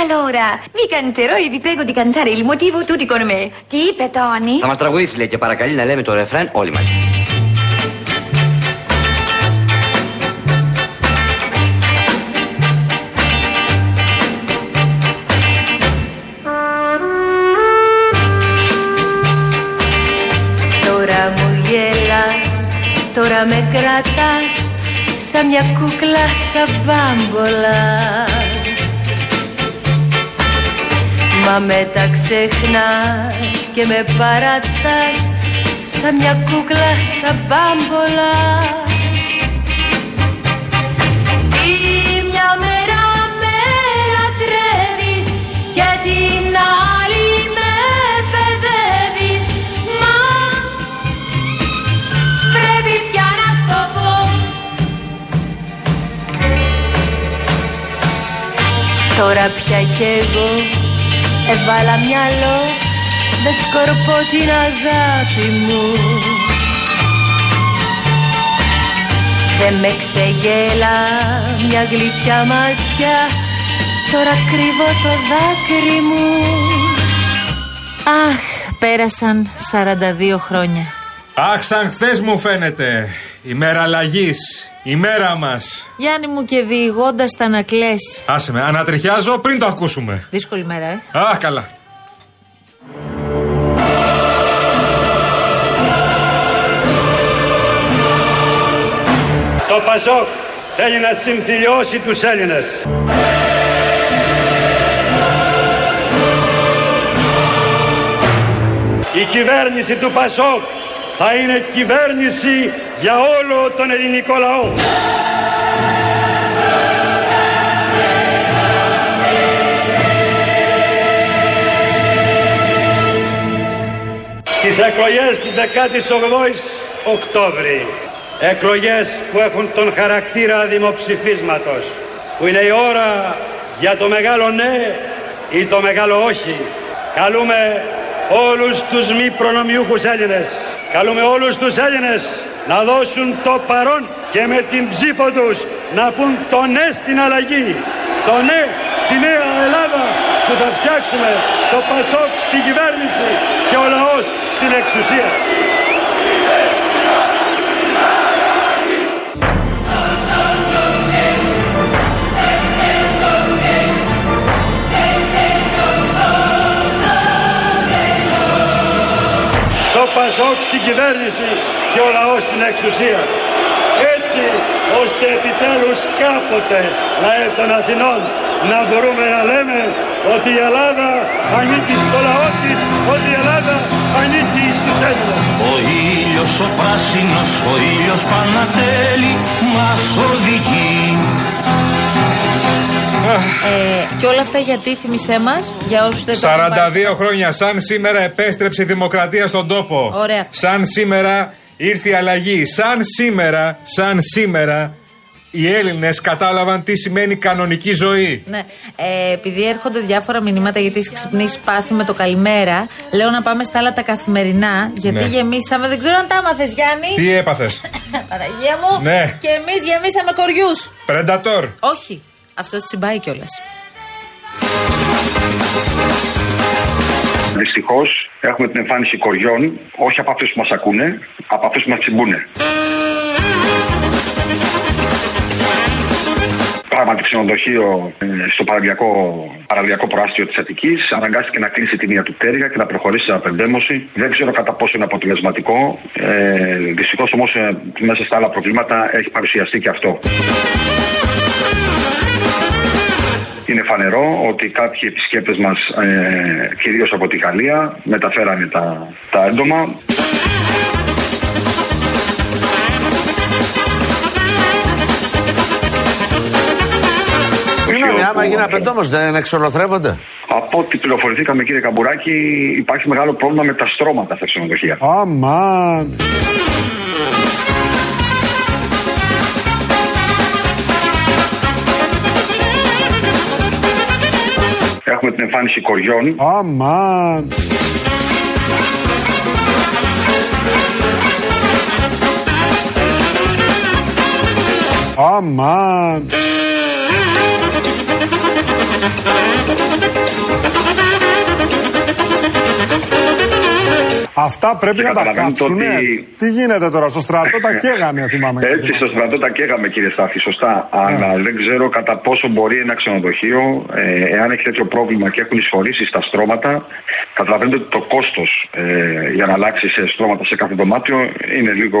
allora, vi canterò e vi prego di cantare il motivo tutti con me. Τι είπε, Τόνι; Θα μας τραγουδήσει λέει και παρακαλεί να λέμε το ρεφρέν όλοι μαζί. Τώρα μου γελάς, τώρα με κρατάς σαν μια κούκλα σαν μπάμπολα Μα μετά ξεχνάς και με παρατάς σαν μια κούκλα σαν μπάμπολα Τη μια μέρα με λατρεύεις και την άλλη με παιδεύεις. Μα πρέπει πια να στο πω. Τώρα πια κι εγώ έβαλα μυαλό με σκορπό την αγάπη μου Δεν με ξεγέλα μια γλυκιά ματιά Τώρα κρύβω το δάκρυ μου Αχ, πέρασαν 42 χρόνια. Αχ, σαν χθες μου φαίνεται. Η μέρα αλλαγής. Η μέρα μας. Γιάννη μου και διηγώντας τα να κλαις. Άσε με, ανατριχιάζω πριν το ακούσουμε. Δύσκολη μέρα, ε. Α, καλά. Το Πασόκ θέλει να συμφιλιώσει τους Έλληνες. Η κυβέρνηση του Πασόκ θα είναι κυβέρνηση για όλο τον ελληνικό λαό. Στις εκλογές της 18ης Οκτώβρη εκλογές που έχουν τον χαρακτήρα δημοψηφίσματος που είναι η ώρα για το μεγάλο ναι ή το μεγάλο όχι καλούμε όλους τους μη προνομιούχους Έλληνες καλούμε όλους τους Έλληνες να δώσουν το παρόν και με την ψήφο τους να πούν το ναι στην αλλαγή το ναι στη νέα Ελλάδα που θα φτιάξουμε το Πασόκ στην κυβέρνηση και ο λαός στην εξουσία κυβέρνηση και ο λαός στην εξουσία. Έτσι ώστε επιτέλους κάποτε λαέ των Αθηνών να μπορούμε να λέμε ότι η Ελλάδα ανήκει στο λαό της, ότι η Ελλάδα ανήκει στους Έλληνες. Ο ήλιος ο πράσινος, ο ήλιος Πανατέλη μας οδηγεί ε και όλα αυτά γιατί θυμισέ μας, για όσους δεν το έχουν πάρει. 42 χρόνια. Σαν σήμερα επέστρεψε η δημοκρατία στον τόπο. Ωραία. Σαν σήμερα ήρθε η αλλαγή. Σαν σήμερα, σαν σήμερα οι Έλληνες κατάλαβαν τι σημαίνει κανονική ζωή. Ναι. Ε, επειδή έρχονται διάφορα μηνύματα γιατί έχεις ξυπνήσει πάθη με το καλημέρα, λέω να πάμε στα άλλα τα καθημερινά. Γιατί Ναι. γεμίσαμε, δεν ξέρω αν τα άμαθες, Γιάννη. Τι έπαθες; Παναγία μου. Ναι. Και εμείς γεμίσαμε κοριούς. Πρεντατόρ. Όχι. Αυτός τσιμπάει κιόλας. Δυστυχώς έχουμε την εμφάνιση κοριών, όχι από αυτούς που μας ακούνε, από αυτούς που μας τσιμπούνε. Πράγματι, ξενοδοχείο ε, στο παραλιακό, παραλιακό προάστιο της Αττικής αναγκάστηκε να κλείσει τη μία του πτέρυγα και να προχωρήσει σε απεντέμωση. Δεν ξέρω κατά πόσο είναι αποτελεσματικό. Ε, Δυστυχώς όμως μέσα στα άλλα προβλήματα έχει παρουσιαστεί και αυτό. Είναι φανερό ότι κάποιοι επισκέπτες μας, ε, κυρίως από τη Γαλλία, μεταφέρανε τα, τα έντομα. Συγγνώμη, άμα γίνει απεντόμος δεν εξολοθρεύονται. Από ό,τι πληροφορηθήκαμε κύριε Καμπουράκη, υπάρχει μεγάλο πρόβλημα με τα στρώματα στα ξενοδοχεία. Αμάν. Έχουμε την εμφάνιση κοριών. Αμάν. Αμάν. Αυτά πρέπει να τα Καταλαβαίνετε κάψουνε. ότι- Τι γίνεται τώρα, στο στρατό τα καίγανε, θυμάμαι. Έτσι, στο στρατό τα καίγαμε κύριε Στάθη, σωστά. Αλλά δεν ξέρω κατά πόσο μπορεί ένα ξενοδοχείο, ε, εάν έχει τέτοιο πρόβλημα και έχουν εισφορήσει στα στρώματα, καταλαβαίνετε ότι το κόστος ε, για να αλλάξει σε στρώματα σε κάθε δωμάτιο είναι λίγο.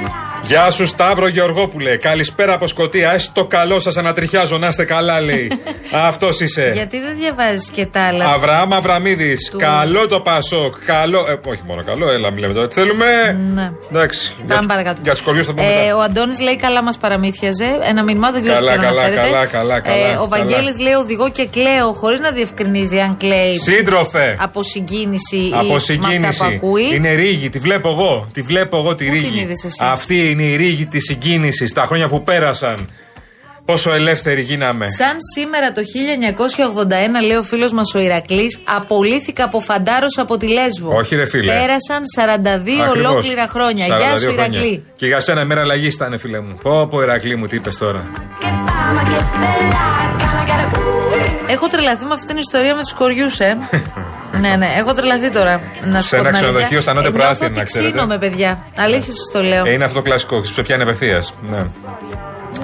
Γεια σου Σταύρο Γεωργόπουλε. Καλησπέρα από Σκωτία. Έστω καλό σας ανατριχιάζω. Να είστε καλά, λέει. Αυτός είσαι. Γιατί δεν διαβάζεις και τα άλλα; Αβραάμ Αβραμίδης. Του- Καλό το Πασόκ. Καλό. Ε, όχι μόνο καλό, έλα, μιλάμε τώρα. Τι θέλουμε. Ναι. Εντάξει. Για Πάμε τους- παρακάτω. Για του κοριού θα πούμε Ε, μετά. ο Αντώνης λέει καλά μας παραμύθιαζε. Ένα μήνυμα δεν ξέρω Καλά, τι θέλω να καλά, αναφέρεται. καλά, καλά, καλά, Ε, ο καλά. Βαγγέλης λέει οδηγώ και κλαίω χωρίς να διευκρινίζει αν κλαίει Σύντροφε. από συγκίνηση Από ή με αυτά συγκίνηση. που ακούει. Είναι ρίγη, τη βλέπω εγώ. Τη βλέπω εγώ τη Πού την ρίγη. είδες εσύ; Αυτή είναι η ρίγη της συγκίνησης. Τα χρόνια που πέρασαν. Πόσο ελεύθεροι γίναμε. Σαν σήμερα το 1981, λέει ο φίλος μας ο Ηρακλής, απολύθηκα από φαντάρος από τη Λέσβο. Όχι, ρε φίλε. Πέρασαν 42 Ακριβώς. ολόκληρα χρόνια. 42 Γεια σου, χρόνια. Ηρακλή. Και για σένα μέρα αλλαγή ήταν, φίλε μου. Πω, πω, Ηρακλή μου, τι είπες τώρα. Έχω τρελαθεί με αυτή την ιστορία με τους κοριούς, ε. ναι, ναι, έχω τρελαθεί τώρα. Να σου Σε πω ένα την αλήθεια. ξενοδοχείο στα Νότια Ε, νιώθω Προάστια, ότι να ξέρετε. ξύνομαι, παιδιά. Αλήθεια σας το λέω. Ε, είναι αυτό το κλασικό. Σε πιάνει απευθείας. Ναι.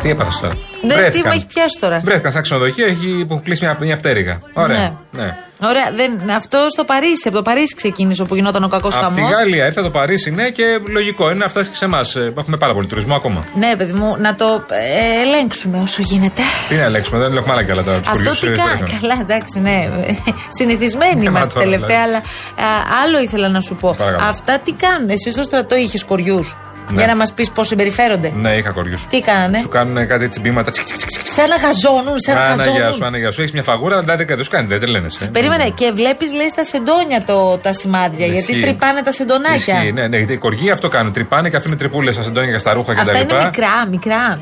Τι έπαθες τώρα; Δεν, τι Βρέθηκαν. με έχει πιάσει τώρα; Βρέθηκαν σαν ξενοδοχείο, έχει που κλείσει μια, μια πτέρυγα. Ωραία. Ναι. ναι. Ωραία, δεν, αυτό στο Παρίσι, από το Παρίσι ξεκίνησε όπου γινόταν ο κακός Από τη χαμό. Γαλλία ήρθε το Παρίσι, ναι, και λογικό είναι να φτάσεις και σε εμάς. Έχουμε πάρα πολύ τουρισμό ακόμα. Ναι, παιδί μου, να το ε, ελέγξουμε όσο γίνεται. Τι να ελέγξουμε, δεν έχουμε άλλα κι άλλα τα τους Αυτό χωριούς, τι ε, κάνει. τρέχουν. Καλά, εντάξει, ναι. Συνηθισμένοι Ε, μα είμαστε τώρα, τελευταία, αλλά δηλαδή. α, άλλο ήθελα να σου πω. Παρακαλώ. Αυτά τι κάνουν. Εσύ στο στρατό είχες κοριούς; Ναι. Για να μας πεις πώς συμπεριφέρονται. Ναι, είχα κοριού. Τι κάνανε; Σου κάνουν κάτι έτσι μπήματα. τσικ, τσικ, τσικ, τσικ. Σαν να γαζώνουν, σαν να Άνα γεια σου, γαζώνουν. άνα γεια σου. Έχεις μια φαγούρα, δηλαδή δεν τους κάνει, δεν τρελαίνεσαι. Περίμενε, και βλέπεις, λέει, στα σεντόνια το, τα σημάδια. Γιατί Ισχύει. τρυπάνε τα σεντονάκια. Ισχύει, ναι, ναι, γιατί οι κοργοί αυτό κάνουν. Τρυπάνε και αφήνουν τρυπούλες στα σεντόνια και στα ρούχα Αυτά κτλ. είναι μικρά, μικρά.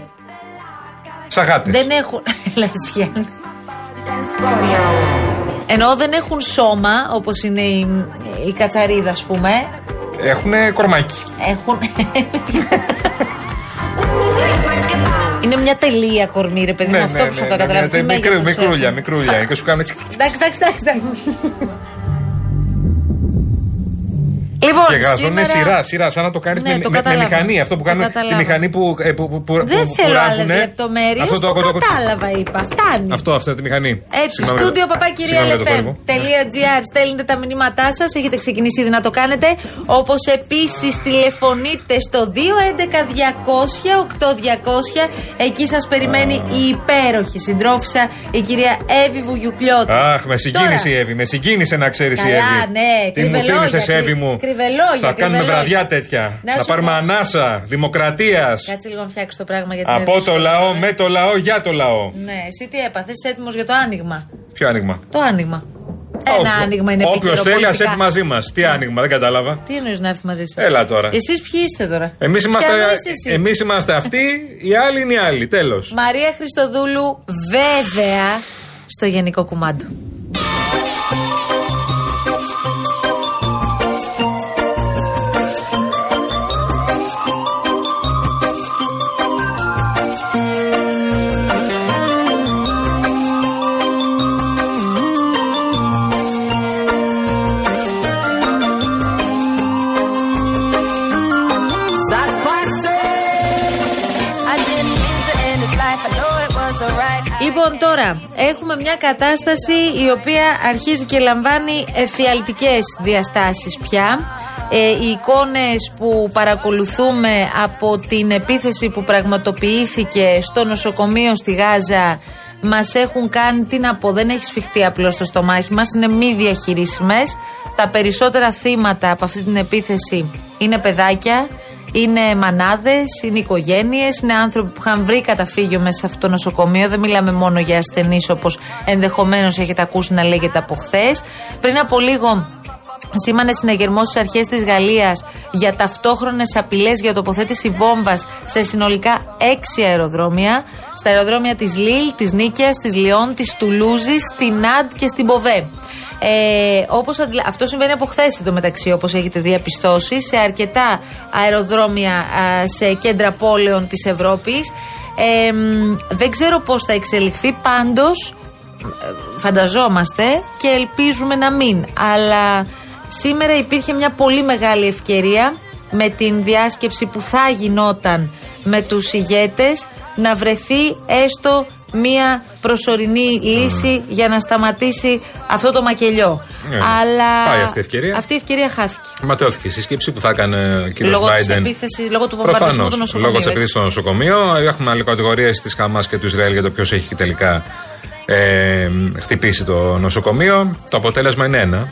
Σαγάτε. Δεν έχουν. Λασιάν. Ενώ δεν έχουν σώμα, όπως είναι η, η κατσαρίδα, ας πούμε. Έχουν κορμάκι. Έχουν. Είναι μια τελεία κορμί, ρε παιδί μου, αυτό που θα το καταλάβει. Τι Ναι, μικρού- μέγεθος Μικρούλια, έχουν. μικρούλια. Και σου κάνουν έτσι. Εντάξει, εντάξει, εντάξει, εντάξει. Λοιπόν, Και γαζούνε σήμερα... σειρά, σειρά, σαν να το κάνεις Ναι, με, το με, με κατάλαβα. μηχανή. Αυτό που Το κάνουν. Τη κατάλαβα. μηχανή που. ε, που, που, που Δεν που θέλω άλλες ράβουνε. λεπτομέρειες. Αυτό Το, το, το, το, κατάλαβα, είπα. Φτάνει. Αυτό, αυτή τη μηχανή. Έτσι, Συγγνώμη, στούντιο ρε. Συγγνώμη για το κόρυβο. papakirialfm.gr στέλνετε τα μηνύματά σας. Έχετε ξεκινήσει ήδη να το κάνετε. Όπως επίσης τηλεφωνείτε στο 211-200-8200. Εκεί σας περιμένει η υπέροχη συντρόφισσα, η κυρία Εύη Βουγιουκλιώτη. Αχ, με συγκίνησε η Τώρα, Εύη. Με συγκίνησε να ξέρεις η Καλά, Εύη. ναι, Τι μου κρυβελόγια, θύμισες, Εύη κρυ- μου; Κρυβελόγια, Θα κάνουμε κρυβελόγια. βραδιά τέτοια. Να Να σου πάρουμε πω. ανάσα δημοκρατίας. Κάτσε λίγο να φτιάξει το πράγμα γιατί είναι Από το δύσκολο. λαό, με το λαό, για το λαό. Ναι, εσύ τι έπαθες, έτοιμος για το άνοιγμα. Ποιο άνοιγμα; Το άνοιγμα. Ένα άνοιγμα είναι Όποιο επίκαιρο θέλει, ας πολιτικά. έρθει μαζί μας. Τι άνοιγμα, δεν κατάλαβα. Τι εννοείς να έρθει μαζί σα. Έλα τώρα. Εσείς ποιοι είστε τώρα; Εμείς είμαστε, Ποια εννοείς εσύ; εμείς είμαστε αυτοί, οι άλλοι είναι οι άλλοι. Τέλος. Μαρία Χριστοδούλου, βέβαια, στο Γενικό Κουμάντο. Τώρα έχουμε μια κατάσταση η οποία αρχίζει και λαμβάνει εφιαλτικές διαστάσεις πια. Ε, οι εικόνες που παρακολουθούμε από την επίθεση που πραγματοποιήθηκε στο νοσοκομείο στη Γάζα μας έχουν κάνει, τι να πω, δεν έχει σφιχτεί απλώς το στομάχι μας, είναι μη διαχειρίσιμες. Τα περισσότερα θύματα από αυτή την επίθεση είναι παιδάκια, είναι μανάδες, είναι οικογένειες, είναι άνθρωποι που είχαν βρει καταφύγιο μέσα σε αυτό το νοσοκομείο. Δεν μιλάμε μόνο για ασθενείς όπως ενδεχομένως έχετε ακούσει να λέγεται από χθες. Πριν από λίγο Σήμανε συναγερμό στις αρχές της Γαλλίας για ταυτόχρονες απειλές για τοποθέτηση βόμβας σε συνολικά έξι αεροδρόμια. Στα αεροδρόμια της Λίλ, της Νίκαιας, της Λιόν, της Τουλούζης, στην Αντ και στην Ποβέ. Ε, όπως αντιλα... Αυτό συμβαίνει από χθες το μεταξύ, όπως έχετε διαπιστώσει, σε αρκετά αεροδρόμια σε κέντρα πόλεων της Ευρώπης. Ε, δεν ξέρω πώς θα εξελιχθεί, πάντως ε, φανταζόμαστε και ελπίζουμε να μην. Αλλά σήμερα υπήρχε μια πολύ μεγάλη ευκαιρία με την διάσκεψη που θα γινόταν με τους ηγέτες να βρεθεί έστω μία προσωρινή λύση για να σταματήσει αυτό το μακελιό. Ναι. Αλλά Πάει αυτή η ευκαιρία. αυτή η ευκαιρία χάθηκε. Ματαιώθηκε η σύσκεψη που θα έκανε ο κ. Λόγω της Biden. επίθεσης, λόγω του βομβαρδισμού Προφανώς, του νοσοκομείου, Λόγω της έτσι. επίθεσης στο νοσοκομείο. Έχουμε άλλη κατηγορίε της Χαμάς και του Ισραήλ για το ποιος έχει και τελικά ε, χτυπήσει το νοσοκομείο. Το αποτέλεσμα είναι ένα.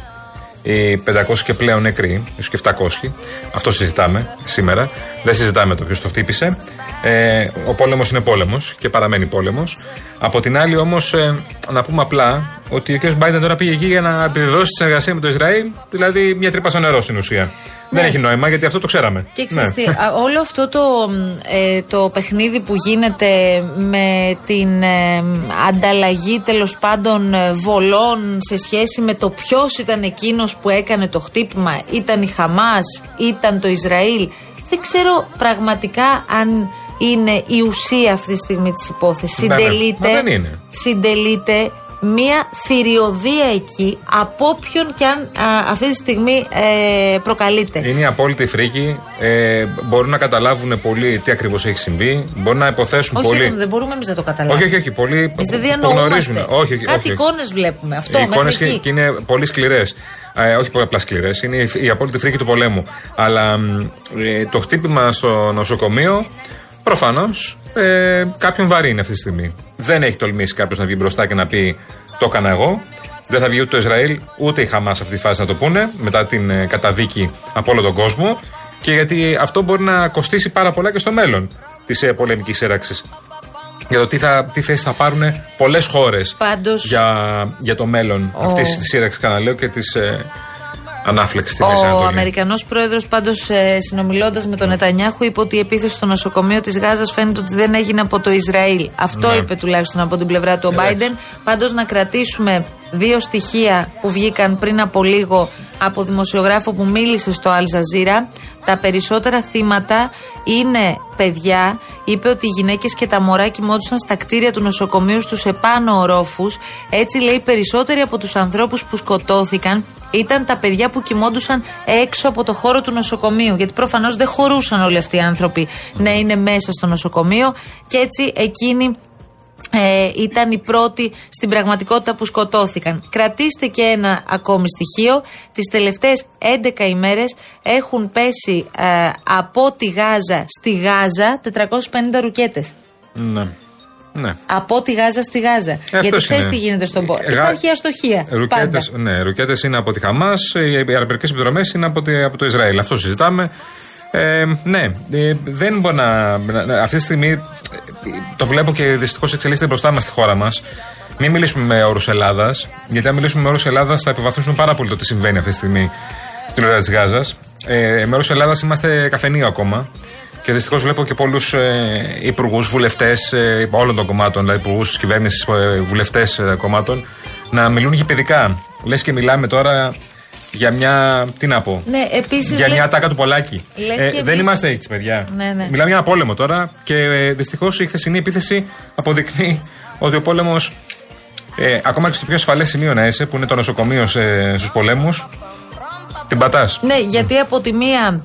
Οι 500 και πλέον νεκροί, ίσως και 700. Αυτό συζητάμε σήμερα. Δεν συζητάμε το ποιος το χτύπησε. Ε, ο πόλεμος είναι πόλεμος και παραμένει πόλεμος. Από την άλλη, όμως, ε, να πούμε απλά ότι ο κ. Μπάιντεν τώρα πήγε εκεί για να επιβεβαιώσει τη συνεργασία με το Ισραήλ. Δηλαδή, μια τρύπα στο νερό στην ουσία. Δεν έχει νόημα γιατί αυτό το ξέραμε. Ναι. Ναι. Και ξέρεις τι, α, όλο αυτό το, ε, το παιχνίδι που γίνεται με την ε, ανταλλαγή τέλος πάντων ε, βολών σε σχέση με το ποιος ήταν εκείνος που έκανε το χτύπημα, ήταν η Χαμάς, ήταν το Ισραήλ. Δεν ξέρω πραγματικά αν είναι η ουσία αυτή τη στιγμή της υπόθεσης. Ναι, ναι. Συντελείται, Μα δεν είναι. συντελείται μία θηριωδία εκεί από όποιον και αν α, αυτή τη στιγμή ε, προκαλείται. Είναι η απόλυτη φρίκη. Ε, μπορούν να καταλάβουν πολύ τι ακριβώς έχει συμβεί. Μπορούν να υποθέσουν Όχι, πολύ. δεν μπορούμε εμείς να το καταλάβουμε. Όχι, όχι, όχι. Πολλοί Εμείς δεν που διανοούμαστε. γνωρίζουν. Όχι, όχι, Κάτι όχι. εικόνες βλέπουμε. Αυτό Οι μέχρι εικόνες και, εκεί. και είναι πολύ σκληρές. Ε, όχι πολύ απλά σκληρές. Είναι η, η απόλυτη φρίκη του πολέμου. Αλλά μ, ε, το χτύπημα στο νοσοκομείο προφανώς ε, κάποιον βαρύνει αυτή τη στιγμή. Δεν έχει τολμήσει κάποιος να βγει μπροστά και να πει Το έκανα εγώ. Δεν θα βγει ούτε το Ισραήλ ούτε η Χαμάς σε αυτή τη φάση να το πούνε μετά την ε, καταδίκη από όλο τον κόσμο. Και γιατί αυτό μπορεί να κοστίσει πάρα πολλά και στο μέλλον της ε, πολεμικής σύραξη. Για το τι, θα, τι θέση θα πάρουν πολλές χώρες Πάντως- για, για το μέλλον Ο- αυτής της σύραξη, ξαναλέω, και της ε, ανάφλεξη στη Μέση Ο Ανατολή. Αμερικανός πρόεδρος, πάντως, ε, συνομιλώντας με τον Νετανιάχου, είπε ότι η επίθεση στο νοσοκομείο της Γάζας φαίνεται ότι δεν έγινε από το Ισραήλ. Αυτό Ναι. είπε τουλάχιστον από την πλευρά του ο Εντάξει. Biden. Πάντως, να κρατήσουμε δύο στοιχεία που βγήκαν πριν από λίγο από δημοσιογράφο που μίλησε στο Al Jazeera. Τα περισσότερα θύματα είναι παιδιά. Είπε ότι οι γυναίκες και τα μωρά κοιμόντουσαν στα κτίρια του νοσοκομείου στους επάνω ορόφους. Έτσι, λέει, περισσότεροι από τους ανθρώπους που σκοτώθηκαν ήταν τα παιδιά που κοιμόντουσαν έξω από το χώρο του νοσοκομείου. Γιατί προφανώς δεν χωρούσαν όλοι αυτοί οι άνθρωποι να είναι μέσα στο νοσοκομείο. Και έτσι εκείνοι ε, ήταν οι πρώτοι στην πραγματικότητα που σκοτώθηκαν. Κρατήστε και ένα ακόμη στοιχείο. Τις τελευταίες 11 ημέρες έχουν πέσει ε, από τη Γάζα στη Γάζα 450 ρουκέτες. Ναι. Ναι. Από τη Γάζα στη Γάζα. Ε, αυτός Γιατί ξέρεις είναι. τι γίνεται στον πόλεμο. Ε, γα- Υπάρχει αστοχία. Πάντα. Ρουκέτες, ναι, ρουκέτες είναι από τη Χαμάς, οι αεροπορικέ επιδρομές είναι από, τη- από το Ισραήλ. Αυτό συζητάμε. Ε, ναι, ε, δεν μπορεί να, να- να- Αυτή τη στιγμή ε, το βλέπω και δυστυχώς εξελίσσεται μπροστά μας στη χώρα μας. Μην μιλήσουμε με όρους Ελλάδας, γιατί αν μιλήσουμε με όρους Ελλάδας θα υποβαθμίσουμε πάρα πολύ το τι συμβαίνει αυτή τη στιγμή στην Ελλάδα της Γάζας. Ε, με όρους Ελλάδας είμαστε καφενείο ακόμα. Και δυστυχώς βλέπω και πολλούς ε, υπουργούς, βουλευτές ε, όλων των κομμάτων, δηλαδή υπουργούς της κυβέρνησης, βουλευτές ε, κομμάτων, να μιλούν γηπαιδικά. Λες και μιλάμε τώρα για μια. Τι να πω. Ναι, επίσης για λες- μια ατάκα του Πολάκη. Λες Ε, και δεν επίσης- είμαστε έτσι, παιδιά. Ναι, ναι. Μιλάμε για ένα πόλεμο τώρα και ε, δυστυχώς η χθεσινή επίθεση αποδεικνύει ότι ο πόλεμος. Ε, ακόμα και στο πιο ασφαλές σημείο να είσαι, που είναι το νοσοκομείο στους πολέμους, την πατάς. Ναι, γιατί από τη μία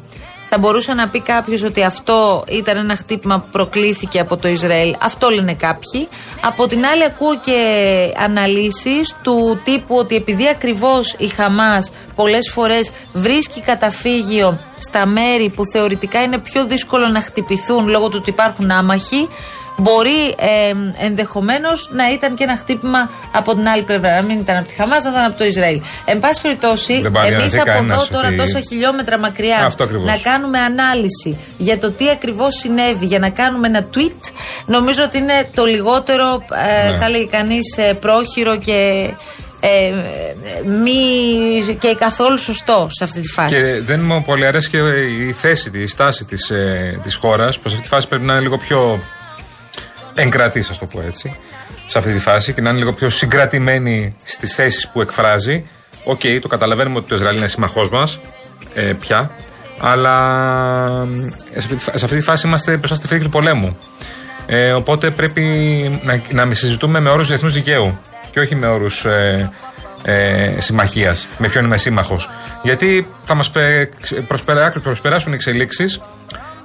Θα μπορούσε να πει κάποιος ότι αυτό ήταν ένα χτύπημα που προκλήθηκε από το Ισραήλ. Αυτό λένε κάποιοι. Από την άλλη, ακούω και αναλύσεις του τύπου ότι επειδή ακριβώς η Χαμάς πολλές φορές βρίσκει καταφύγιο στα μέρη που θεωρητικά είναι πιο δύσκολο να χτυπηθούν λόγω του ότι υπάρχουν άμαχοι, μπορεί ε, ενδεχομένως να ήταν και ένα χτύπημα από την άλλη πλευρά. Να μην ήταν από τη Χαμάς, να ήταν από το Ισραήλ. Εν πάση περιπτώσει, Δεν πάει να εμείς δει από κανένας εδώ τώρα ότι- τόσα χιλιόμετρα μακριά Αυτό ακριβώς. να κάνουμε ανάλυση για το τι ακριβώς συνέβη, για να κάνουμε ένα tweet, νομίζω ότι είναι το λιγότερο, ε, Ναι. θα έλεγε κανείς, πρόχειρο και. Ε, μη και καθόλου σωστό σε αυτή τη φάση. Και δεν μου πολύ αρέσει και η θέση, η στάση της ε, της χώρας. Προς αυτή τη φάση πρέπει να είναι λίγο πιο εγκρατής, ας το πω έτσι. Σε αυτή τη φάση και να είναι λίγο πιο συγκρατημένη στις θέσεις που εκφράζει. Οκ, το καταλαβαίνουμε ότι το Ισραήλ είναι σύμμαχό μας ε, πια. Αλλά ε, σε αυτή, τη, φα- σε αυτή τη φάση είμαστε μπροστά στη φύγη του πολέμου. Ε, οπότε πρέπει να, να μη συζητούμε με όρους διεθνούς δικαίου και όχι με όρους ε, ε, συμμαχίας, με ποιον είμαι σύμμαχος. Γιατί θα μας προσπεράσουν εξελίξεις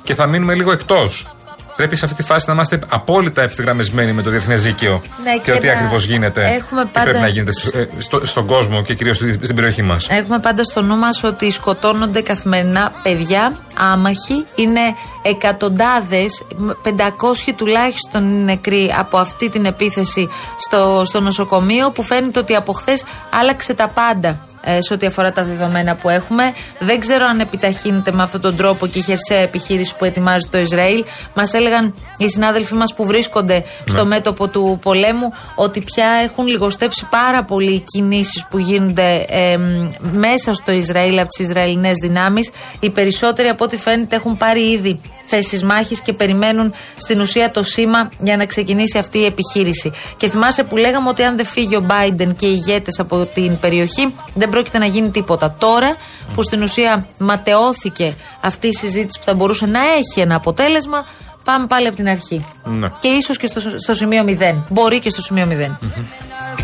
και θα μείνουμε λίγο εκτός. Πρέπει σε αυτή τη φάση να είμαστε απόλυτα ευθυγραμμισμένοι με το διεθνές δίκαιο Ναι, και, και τι να ακριβώς γίνεται έχουμε και πάντα- πρέπει να γίνεται σ- ε, στο- στον κόσμο και κυρίως στην περιοχή μας; Έχουμε πάντα στο νου μας ότι σκοτώνονται καθημερινά παιδιά, άμαχοι. Είναι εκατοντάδες, 500 τουλάχιστον είναι νεκροί από αυτή την επίθεση στο, στο νοσοκομείο που φαίνεται ότι από χθες άλλαξε τα πάντα. Ε, σε ό,τι αφορά τα δεδομένα που έχουμε. Δεν ξέρω αν επιταχύνεται με αυτόν τον τρόπο και η χερσαία επιχείρηση που ετοιμάζει το Ισραήλ. Μας έλεγαν οι συνάδελφοί μας που βρίσκονται στο μέτωπο του πολέμου ότι πια έχουν λιγοστέψει πάρα πολύ οι κινήσεις που γίνονται ε, μ, μέσα στο Ισραήλ από τις Ισραηλινές δυνάμεις. Οι περισσότεροι από ό,τι φαίνεται έχουν πάρει ήδη θέσεις μάχης και περιμένουν στην ουσία το σήμα για να ξεκινήσει αυτή η επιχείρηση. Και θυμάσαι που λέγαμε ότι αν δεν φύγει ο Biden και οι ηγέτες από την περιοχή, δεν πρόκειται να γίνει τίποτα. Τώρα που στην ουσία ματαιώθηκε αυτή η συζήτηση που θα μπορούσε να έχει ένα αποτέλεσμα, πάμε πάλι από την αρχή. Ναι. Και ίσως και στο, στο σημείο 0. Μπορεί και στο σημείο 0.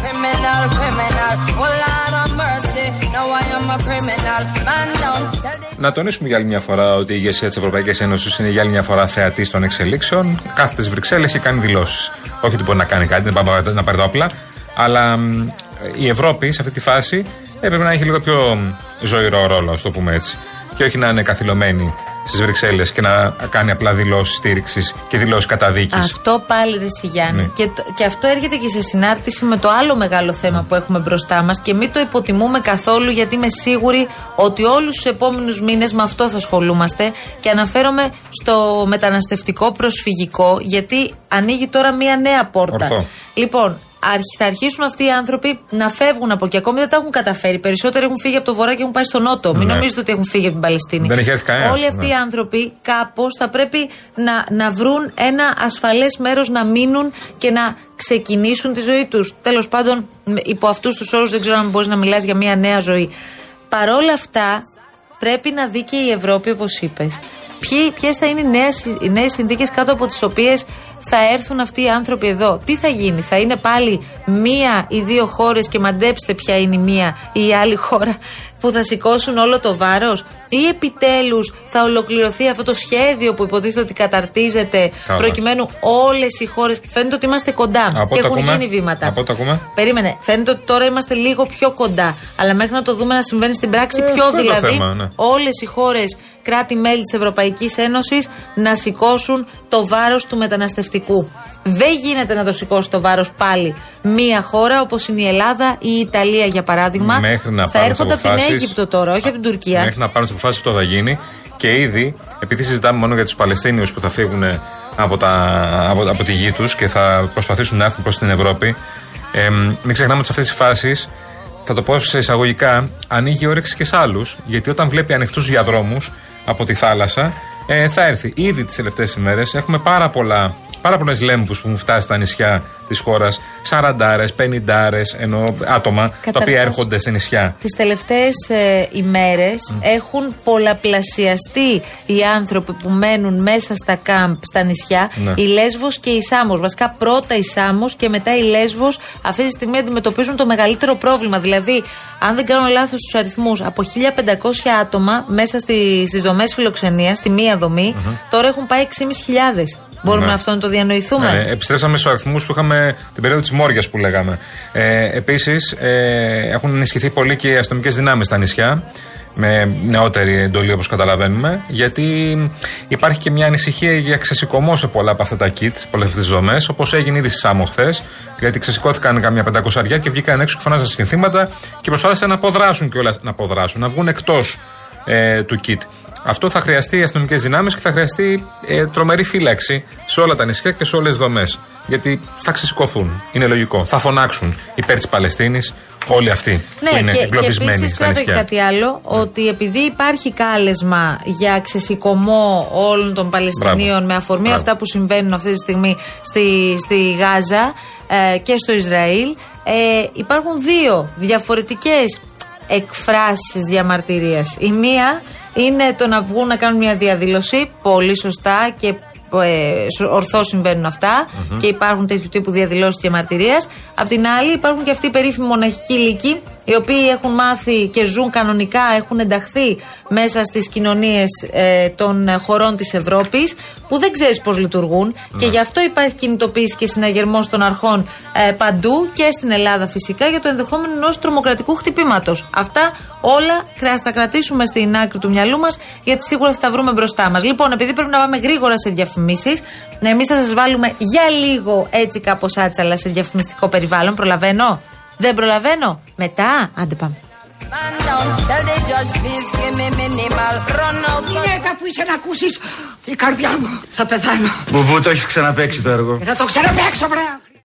Criminal, Να τονίσουμε για άλλη μια φορά ότι η ηγεσία της Ευρωπαϊκής Ένωσης είναι για άλλη μια φορά θεατής των εξελίξεων. Κάθεται στις Βρυξέλλες και κάνει δηλώσεις. Όχι ότι μπορεί να κάνει κάτι, να πάει να πάρει τα όπλα. Αλλά μ, η Ευρώπη σε αυτή τη φάση έπρεπε να έχει λίγο πιο μ, ζωηρό ρόλο, ας το πούμε έτσι. Και όχι να είναι καθυλωμένη στις Βρυξέλλες και να κάνει απλά δηλώσεις στήριξης και δηλώσεις καταδίκης. Αυτό πάλι ρε Σιγιάννη. Ναι. Και, το- και αυτό έρχεται και σε συνάρτηση με το άλλο μεγάλο θέμα που έχουμε μπροστά μας και μην το υποτιμούμε καθόλου γιατί είμαι σίγουρη ότι όλους τους επόμενους μήνες με αυτό θα ασχολούμαστε και αναφέρομαι στο μεταναστευτικό προσφυγικό γιατί ανοίγει τώρα μία νέα πόρτα. Ορθό. Λοιπόν, αρχ- θα αρχίσουν αυτοί οι άνθρωποι να φεύγουν από εκεί. Ακόμη δεν τα έχουν καταφέρει. Περισσότεροι έχουν φύγει από το βορρά και έχουν πάει στο νότο. Μην Ναι. νομίζετε ότι έχουν φύγει από την Παλαιστίνη. Δεν έχει έρθει κανένας, Όλοι αυτοί ναι. οι άνθρωποι κάπως θα πρέπει να, να βρουν ένα ασφαλές μέρος να μείνουν και να ξεκινήσουν τη ζωή τους. Τέλος πάντων, με- υπό αυτούς τους όρους δεν ξέρω αν μπορείς να μιλάς για μια νέα ζωή. Παρόλα αυτά, πρέπει να δει και η Ευρώπη, όπως είπες, ποιες θα είναι οι νέες, οι νέες συνθήκες κάτω από τις οποίες θα έρθουν αυτοί οι άνθρωποι εδώ. Τι θα γίνει, θα είναι πάλι μία ή δύο χώρες και μαντέψτε ποια είναι η μία ή η άλλη χώρα που θα σηκώσουν όλο το βάρος ή επιτέλους θα ολοκληρωθεί αυτό το σχέδιο που υποτίθεται ότι καταρτίζεται Καλά. προκειμένου όλες οι χώρες φαίνεται ότι είμαστε κοντά Από και ό,τι έχουν ακούμε- γίνει βήματα. Από ό,τι ακούμε. Περίμενε. Φαίνεται ότι τώρα είμαστε λίγο πιο κοντά. Αλλά μέχρι να το δούμε να συμβαίνει στην πράξη, Ε, πιο αυτό είναι το δηλαδή θέμα, ναι. όλες οι χώρες κράτη-μέλη της Ευρωπαϊκής Ένωσης να σηκώσουν το βάρος του μεταναστευτικού. Δεν γίνεται να το σηκώσει το βάρος πάλι μία χώρα όπως είναι η Ελλάδα ή η Ιταλία για παράδειγμα. Μέχρι να θα πάρουν έρχονται τις από την αποφάσεις. Αίγυπτο τώρα, όχι από την Τουρκία. Μέχρι να πάρουν τις αποφάσεις αυτό θα γίνει. Και ήδη, επειδή συζητάμε μόνο για τους Παλαιστίνιους που θα φύγουν από, τα, από, από τη γη τους και θα προσπαθήσουν να έρθουν προς την Ευρώπη, ε, μην ξεχνάμε ότι σε αυτές τις φάσεις, θα το πω σε εισαγωγικά, ανοίγει όρεξη και σε άλλους. Γιατί όταν βλέπει ανοιχτούς διαδρόμους από τη θάλασσα, ε, θα έρθει. Ήδη τις τελευταίες ημέρες έχουμε πάρα πολλά πάρα πολλές λέμβους που έχουν φτάσει στα νησιά της χώρας. 40, 50 ενώ άτομα τα οποία Καταρχάς, έρχονται σε νησιά. Τις τελευταίες ε, ημέρες έχουν πολλαπλασιαστεί οι άνθρωποι που μένουν μέσα στα κάμπ, στα νησιά. Ναι. Η Λέσβος και η Σάμος. Βασικά πρώτα η Σάμος και μετά η Λέσβος αυτή τη στιγμή αντιμετωπίζουν το μεγαλύτερο πρόβλημα. Δηλαδή, αν δεν κάνω λάθος στους αριθμούς, από 1500 άτομα μέσα στη, στις δομές φιλοξενίας, στη μία δομή, τώρα έχουν πάει 6.500. Μπορούμε Ναι. αυτό να το διανοηθούμε; Ναι, επιστρέψαμε στους αριθμούς που είχαμε την περίοδο της Μόρια που λέγαμε. Ε, Επίσης, ε, έχουν ενισχυθεί πολύ και οι αστυνομικές δυνάμεις στα νησιά. Με νεότερη εντολή όπως καταλαβαίνουμε. Γιατί υπάρχει και μια ανησυχία για ξεσηκωμό σε πολλά από αυτά τα kit, πολλές αυτές τις δομέ. Όπως έγινε ήδη στη Σάμο χθες. Γιατί ξεσηκώθηκαν καμιά πεντακοσαριά και βγήκαν έξω και φωνάζαν συνθήματα και προσπάθησαν να αποδράσουν κιόλας. Να αποδράσουν, να βγουν εκτός ε, του kit. Αυτό θα χρειαστεί αστυνομικές δυνάμεις και θα χρειαστεί ε, τρομερή φύλαξη σε όλα τα νησιά και σε όλες τις δομές. Γιατί θα ξεσηκωθούν. Είναι λογικό. Θα φωνάξουν υπέρ της Παλαιστίνης όλοι αυτοί που είναι Ναι, και, και εγκλωβισμένοι επίσης στα κράτα και νησιά. κάτι άλλο, ότι επειδή υπάρχει κάλεσμα για ξεσηκωμό όλων των Παλαιστινίων Μπράβο. με αφορμή Μπράβο. αυτά που συμβαίνουν αυτή τη στιγμή στη, στη Γάζα ε, και στο Ισραήλ, ε, υπάρχουν δύο διαφορετικές εκφράσεις διαμαρτυρίας. Η μία είναι το να βγουν να κάνουν μια διαδήλωση, πολύ σωστά και ε, ορθώς συμβαίνουν αυτά Μμμ. και υπάρχουν τέτοιου τύπου διαδηλώσεις διαμαρτυρία. Απ' την άλλη, υπάρχουν και αυτοί οι περίφημοι μοναχικοί λύκοι, οι οποίοι έχουν μάθει και ζουν κανονικά, έχουν ενταχθεί μέσα στις κοινωνίες των χωρών της Ευρώπης, που δεν ξέρεις πώς λειτουργούν. Και γι' αυτό υπάρχει κινητοποίηση και συναγερμός των αρχών ε, παντού και στην Ελλάδα φυσικά για το ενδεχόμενο ενός τρομοκρατικού χτυπήματος. Αυτά όλα θα τα κρατήσουμε στην άκρη του μυαλού μας, γιατί σίγουρα θα τα βρούμε μπροστά μας. Λοιπόν, επειδή πρέπει να πάμε γρήγορα σε διαφημίσεις, εμείς θα σας βάλουμε για λίγο έτσι κάπως άτσαλα σε διαφημιστικό περιβάλλον. Προλαβαίνω; Δεν προλαβαίνω. Μετά, άντε πάμε. Man down, tell the judge, please give me minimal. Run out. Γυναίκα που είσαι να ακούσεις η καρδιά μου θα πεθάνω. Μπουμπού, το έχεις ξαναπέξει το έργο. Ε, Θα το ξαναπέξω βρέα.